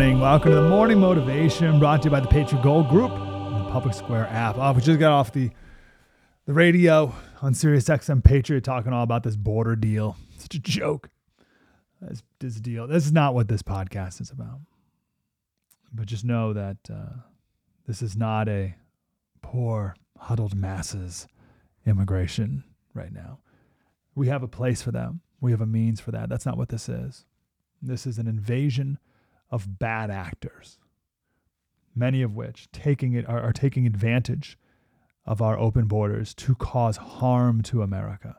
Morning. Welcome to the Morning Motivation brought to you by the Patriot Gold Group and the Public Square app. Oh, we just got off the the radio on Sirius XM Patriot talking all about this border deal. Such a joke. This, this deal. This is not what this podcast is about. But just know that uh, this is not a poor, huddled masses immigration right now. We have a place for them. We have a means for that. That's not what this is. This is an invasion of bad actors, many of which taking it are, are taking advantage of our open borders to cause harm to America.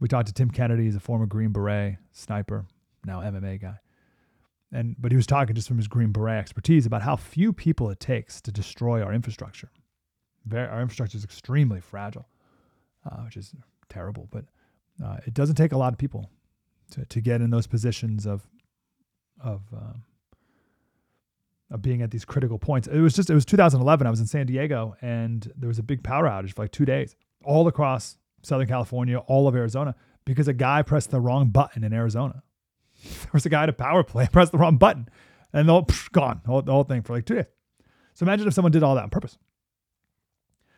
We talked to Tim Kennedy, he's a former Green Beret sniper, now MMA guy. And but he was talking just from his Green Beret expertise about how few people it takes to destroy our infrastructure. Very, our infrastructure is extremely fragile, uh, which is terrible. But uh, it doesn't take a lot of people to, to get in those positions of of um, of being at these critical points. It was just it was 2011. I was in San Diego and there was a big power outage for like two days, all across Southern California, all of Arizona, because a guy pressed the wrong button in Arizona. There was a guy at a power plant pressed the wrong button, and the whole gone the whole, the whole thing for like two days. So imagine if someone did all that on purpose.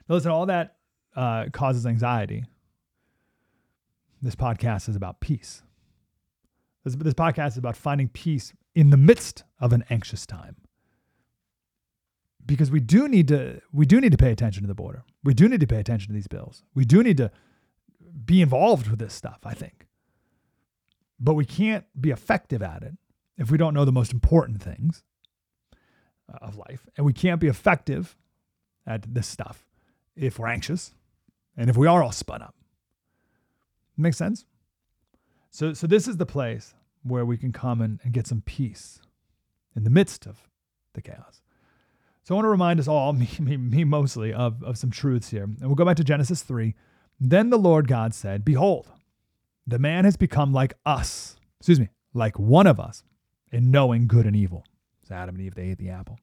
Now listen, all that uh, causes anxiety. This podcast is about peace. This, this podcast is about finding peace in the midst of an anxious time because we do need to we do need to pay attention to the border. We do need to pay attention to these bills. We do need to be involved with this stuff, I think. But we can't be effective at it if we don't know the most important things uh, of life. And we can't be effective at this stuff if we're anxious and if we are all spun up. Makes sense? So so this is the place where we can come and, and get some peace in the midst of the chaos. So I want to remind us all, me, me, me mostly, of, of some truths here. And we'll go back to Genesis 3. Then the Lord God said, Behold, the man has become like us, excuse me, like one of us, in knowing good and evil. So Adam and Eve, they ate the apple.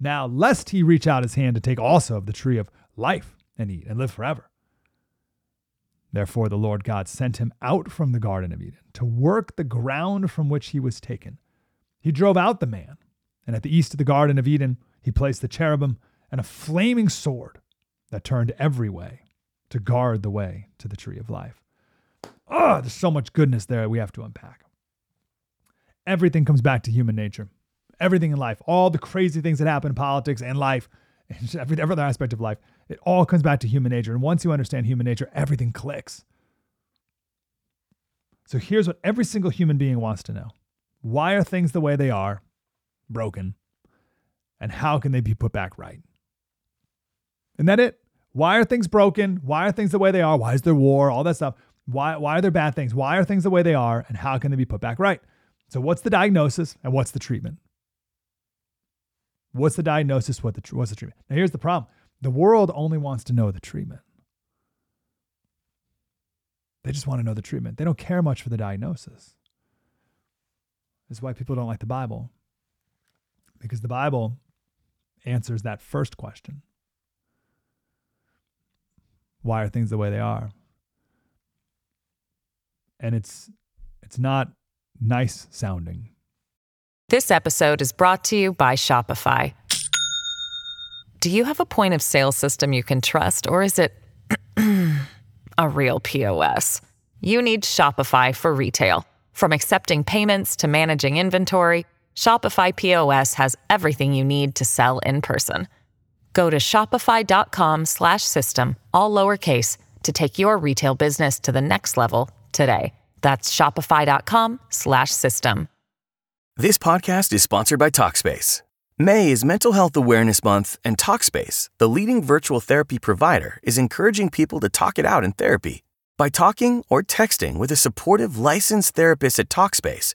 Now, lest he reach out his hand to take also of the tree of life and eat and live forever. Therefore, the Lord God sent him out from the Garden of Eden to work the ground from which he was taken. He drove out the man, and at the east of the Garden of Eden, he placed the cherubim and a flaming sword that turned every way to guard the way to the tree of life. Oh, there's so much goodness there we have to unpack. Everything comes back to human nature. Everything in life, all the crazy things that happen in politics and life, and every, every other aspect of life, it all comes back to human nature. And once you understand human nature, everything clicks. So here's what every single human being wants to know Why are things the way they are? Broken and how can they be put back right? Isn't that it? Why are things broken? Why are things the way they are? Why is there war? All that stuff. Why, why are there bad things? Why are things the way they are? And how can they be put back right? So, what's the diagnosis and what's the treatment? What's the diagnosis? What the, what's the treatment? Now, here's the problem the world only wants to know the treatment. They just want to know the treatment. They don't care much for the diagnosis. This is why people don't like the Bible. Because the Bible answers that first question Why are things the way they are? And it's it's not nice sounding. This episode is brought to you by Shopify. Do you have a point of sale system you can trust, or is it a real POS? You need Shopify for retail. From accepting payments to managing inventory, Shopify POS has everything you need to sell in person. Go to shopify.com/system all lowercase to take your retail business to the next level today. That's shopify.com/system. This podcast is sponsored by Talkspace. May is Mental Health Awareness Month, and Talkspace, the leading virtual therapy provider, is encouraging people to talk it out in therapy. By talking or texting with a supportive licensed therapist at Talkspace,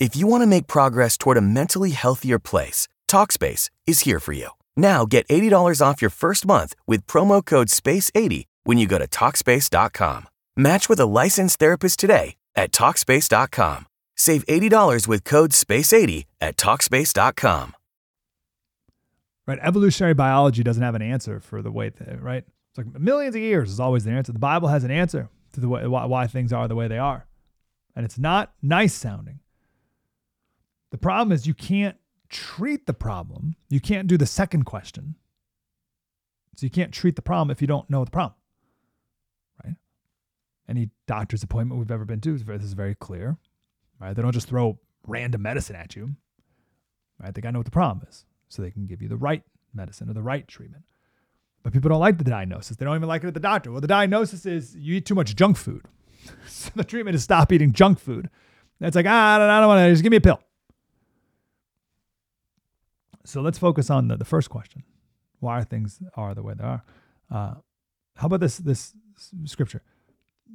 If you want to make progress toward a mentally healthier place, Talkspace is here for you. Now get $80 off your first month with promo code SPACE80 when you go to Talkspace.com. Match with a licensed therapist today at Talkspace.com. Save $80 with code SPACE80 at Talkspace.com. Right? Evolutionary biology doesn't have an answer for the way that, right? It's like millions of years is always the answer. The Bible has an answer to the way why, why things are the way they are. And it's not nice sounding. The problem is you can't treat the problem. You can't do the second question. So you can't treat the problem if you don't know the problem. Right? Any doctor's appointment we've ever been to, this is very clear. Right? They don't just throw random medicine at you. Right? They gotta know what the problem is so they can give you the right medicine or the right treatment. But people don't like the diagnosis. They don't even like it at the doctor. Well, the diagnosis is you eat too much junk food. so the treatment is stop eating junk food. That's like, ah, I don't, I don't want to, just give me a pill. So let's focus on the, the first question. Why are things are the way they are? Uh, how about this, this scripture?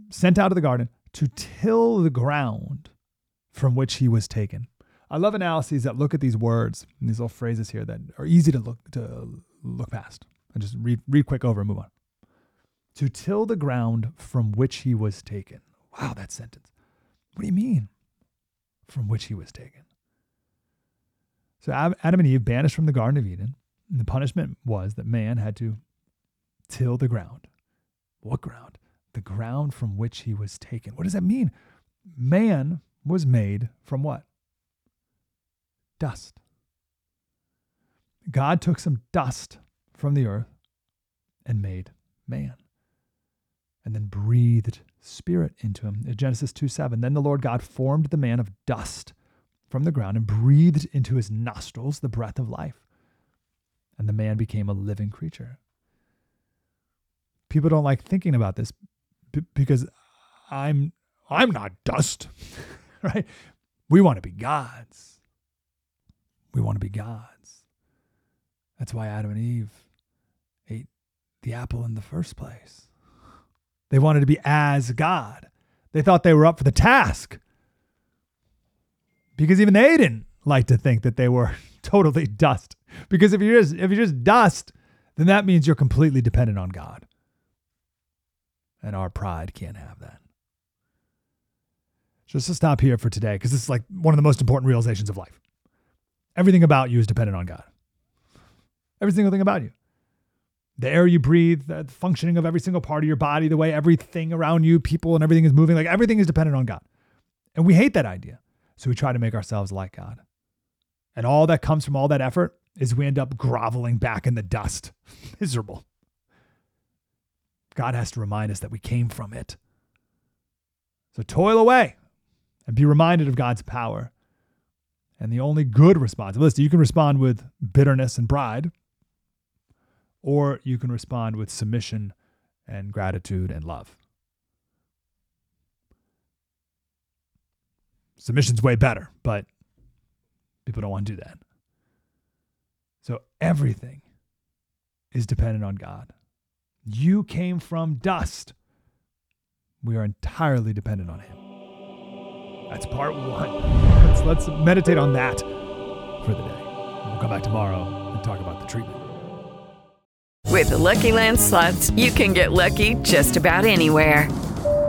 Sent out of the garden to till the ground from which he was taken. I love analyses that look at these words and these little phrases here that are easy to look to look past and just read read quick over and move on. To till the ground from which he was taken. Wow, that sentence. What do you mean? From which he was taken. So Adam and Eve banished from the Garden of Eden. And the punishment was that man had to till the ground. What ground? The ground from which he was taken. What does that mean? Man was made from what? Dust. God took some dust from the earth and made man and then breathed spirit into him. In Genesis 2 7. Then the Lord God formed the man of dust from the ground and breathed into his nostrils the breath of life. And the man became a living creature. People don't like thinking about this because I'm I'm not dust, right? We want to be gods. We want to be gods. That's why Adam and Eve ate the apple in the first place. They wanted to be as God. They thought they were up for the task because even they didn't like to think that they were totally dust. Because if you're just if you're just dust, then that means you're completely dependent on God. And our pride can't have that. Just to stop here for today, because this is like one of the most important realizations of life. Everything about you is dependent on God. Every single thing about you. The air you breathe, the functioning of every single part of your body, the way everything around you, people and everything is moving, like everything is dependent on God. And we hate that idea. So we try to make ourselves like God. And all that comes from all that effort is we end up groveling back in the dust, miserable. God has to remind us that we came from it. So toil away and be reminded of God's power. And the only good response, listen, you can respond with bitterness and pride, or you can respond with submission and gratitude and love. Submission's way better, but people don't want to do that. So everything is dependent on God. You came from dust. We are entirely dependent on Him. That's part one. Let's, let's meditate on that for the day. We'll come back tomorrow and talk about the treatment. With the Lucky Land slots, you can get lucky just about anywhere.